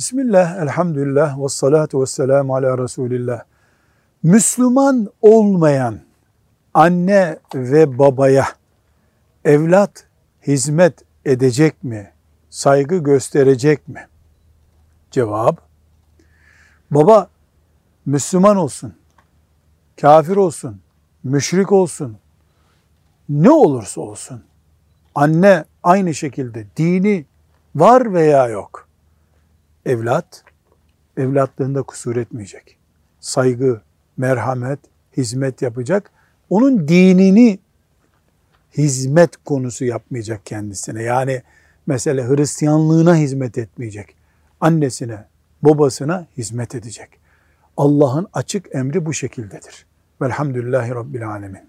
Bismillah, elhamdülillah, ve salatu ve selamu ala Resulillah. Müslüman olmayan anne ve babaya evlat hizmet edecek mi? Saygı gösterecek mi? Cevap, baba Müslüman olsun, kafir olsun, müşrik olsun, ne olursa olsun, anne aynı şekilde dini var veya yok. Evlat, evlatlığında kusur etmeyecek. Saygı, merhamet, hizmet yapacak. Onun dinini hizmet konusu yapmayacak kendisine. Yani mesela Hristiyanlığına hizmet etmeyecek. Annesine, babasına hizmet edecek. Allah'ın açık emri bu şekildedir. Velhamdülillahi Rabbil Alemin.